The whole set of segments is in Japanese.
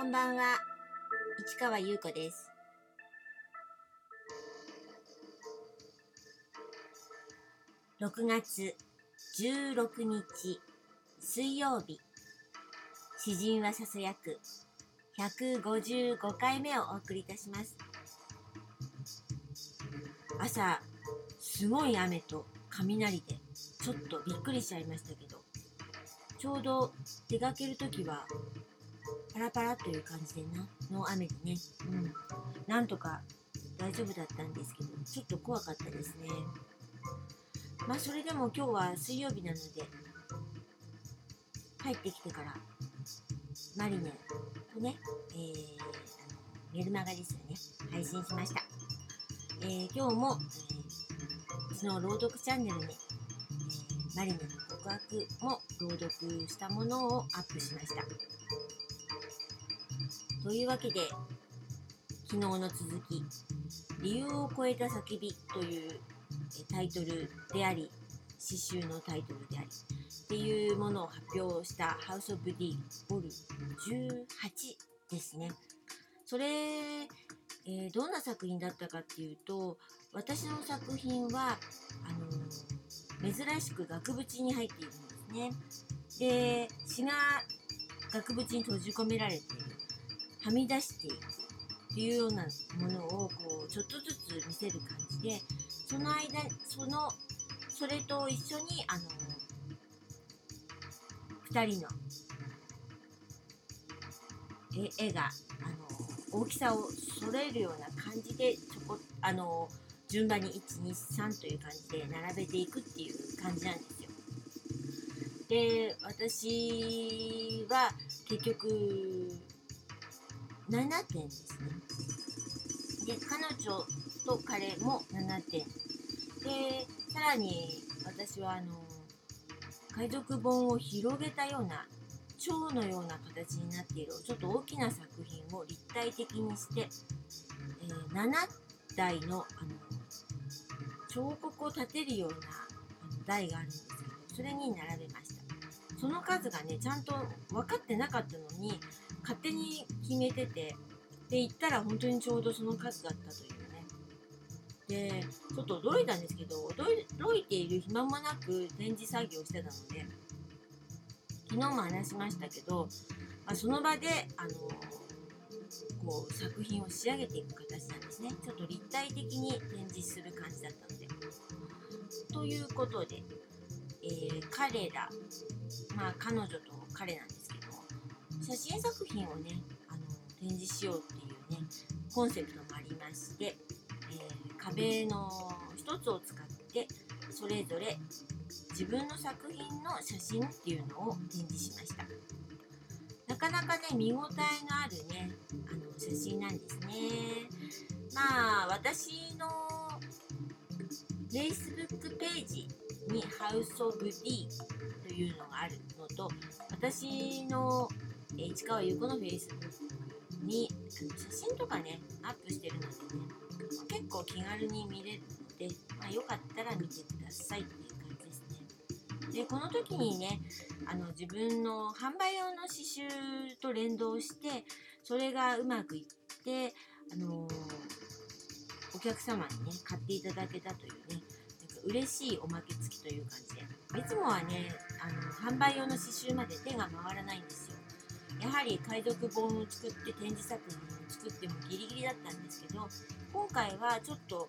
こんばんは、市川優子です。6月16日水曜日、詩人はささやく155回目をお送りいたします。朝、すごい雨と雷でちょっとびっくりしちゃいましたけど、ちょうど出かけるときはパラパラという感じでな。の雨でね、うん、なんとか大丈夫だったんですけどちょっと怖かったですね。まあそれでも今日は水曜日なので帰ってきてからマリネとね、えー、あのメルマガですよね。配信しました、えー、今日も、えー、うちの朗読チャンネルに、えー、マリネの告白も朗読したものをアップしました。というわけで昨日の続き「理由を超えた叫び」というタイトルであり詩集のタイトルでありっていうものを発表した「ハウス・オブ・ディボル18」ですね。それ、えー、どんな作品だったかっていうと私の作品はあのー、珍しく額縁に入っているんですね。で詩が額縁に閉じ込められているはみ出していくっていうようなものをこうちょっとずつ見せる感じでその間そのそれと一緒にあの2人の絵絵があの大きさを揃えるような感じでちょこあの順番に123という感じで並べていくっていう感じなんですよ。で私は結局7点ですね。で、彼女と彼も7点。で、さらに私はあの、海賊本を広げたような、蝶のような形になっている、ちょっと大きな作品を立体的にして、えー、7台のあの彫刻を立てるようなあの台があるんですけど、それに並べました。その数がね、ちゃんと分かってなかったのに、勝手に決めててで行ったら本当にちょうどその数だったというね。でちょっと驚いたんですけど驚いている暇もなく展示作業してたので昨日も話しましたけど、まあ、その場であのこう作品を仕上げていく形なんですね。ちょっと立体的に展示する感じだったので。ということで、えー、彼らまあ彼女と彼なんです写真作品をねあの展示しようっていうねコンセプトもありまして、えー、壁の一つを使ってそれぞれ自分の作品の写真っていうのを展示しました。なかなかね見応えのあるねあの写真なんですね。まあ私の Facebook ページに House of D というのがあるのと私の市川優子の Facebook に写真とかねアップしてるのでね結構気軽に見れるので、まあ、よかったら見てくださいっていう感じですね。でこの時にねあの自分の販売用の刺繍と連動してそれがうまくいってあのー、お客様にね買っていただけたというね嬉しいおまけ付きという感じで。いつもはねあの販売用の刺繍まで手が回らないんですよ。やはり海賊本を作って展示作品を作ってもギリギリだったんですけど今回はちょっと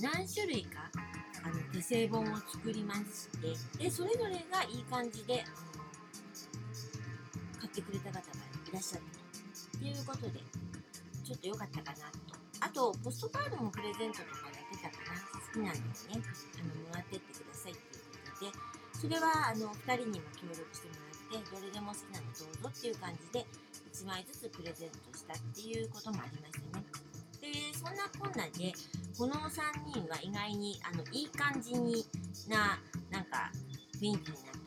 何種類かあの手製本を作りましてでそれぞれがいい感じで買ってくれた方がいらっしゃったと。いうことでちょっと良かったかなと。あとポストカードもプレゼントとかやってたかな。好きなんですねあのもらってってくださいっていうことでそれはあの2人にも協力してもらってどれでも好きなのどうぞっていう感じで1枚ずつプレゼントしたっていうこともありましたね。でそんなこんなでこの3人は意外にあのいい感じにななんか雰囲気になっ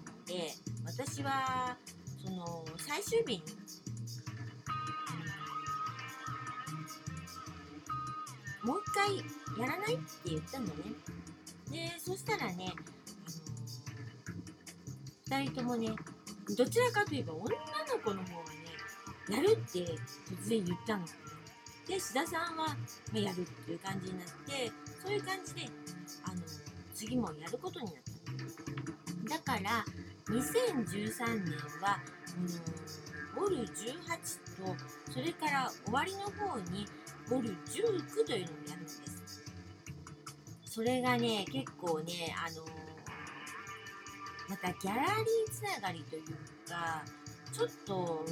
たので私はその最終日にもう一回やらないって言ったのね。でそしたらね2人ともねどちらかといえば女の子の方がねやるって突然言ったの。で、須田さんは、ま、やるっていう感じになって、そういう感じで、あの、次もやることになった。だから、2013年は、うん、ボル18と、それから終わりの方に、ボル19というのをやるんです。それがね、結構ね、あのまたギャラリーつながりというか、ちょっと、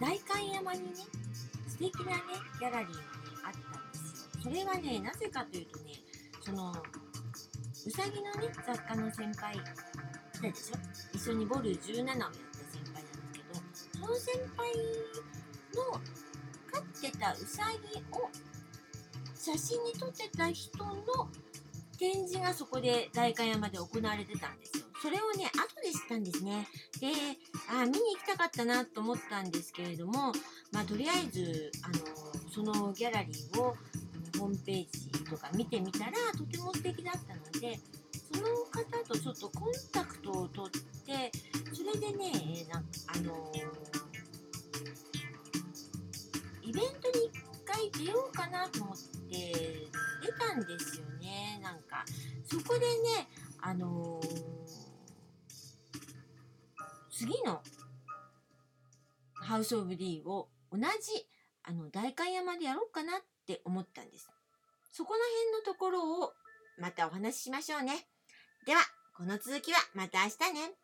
代官山にね、素敵なね、ギャラリーがね、あったんですよ。それがね、なぜかというとね、その、うさぎのね、雑貨の先輩いたでしょ？一緒にボル17をやった先輩なんですけど、その先輩の飼ってたうさぎを写真に撮ってた人の展示がそこで代官山で行われてたんですよ。それをね、後で知ったんですね。で、あ見に行きたかったなと思ったんですけれども、まあ、とりあえず、あの、そのギャラリーをホームページとか見てみたら、とても素敵だったので、その方とちょっとコンタクトを取って、それでね、なん、あのイベントに一回出ようかなと思って、出たんですよね、ねなんか。そこでね、あの次のハウス・オブ・ディを同じあの代官山でやろうかなって思ったんです。そこの辺のところをまたお話ししましょうね。では、この続きはまた明日ね。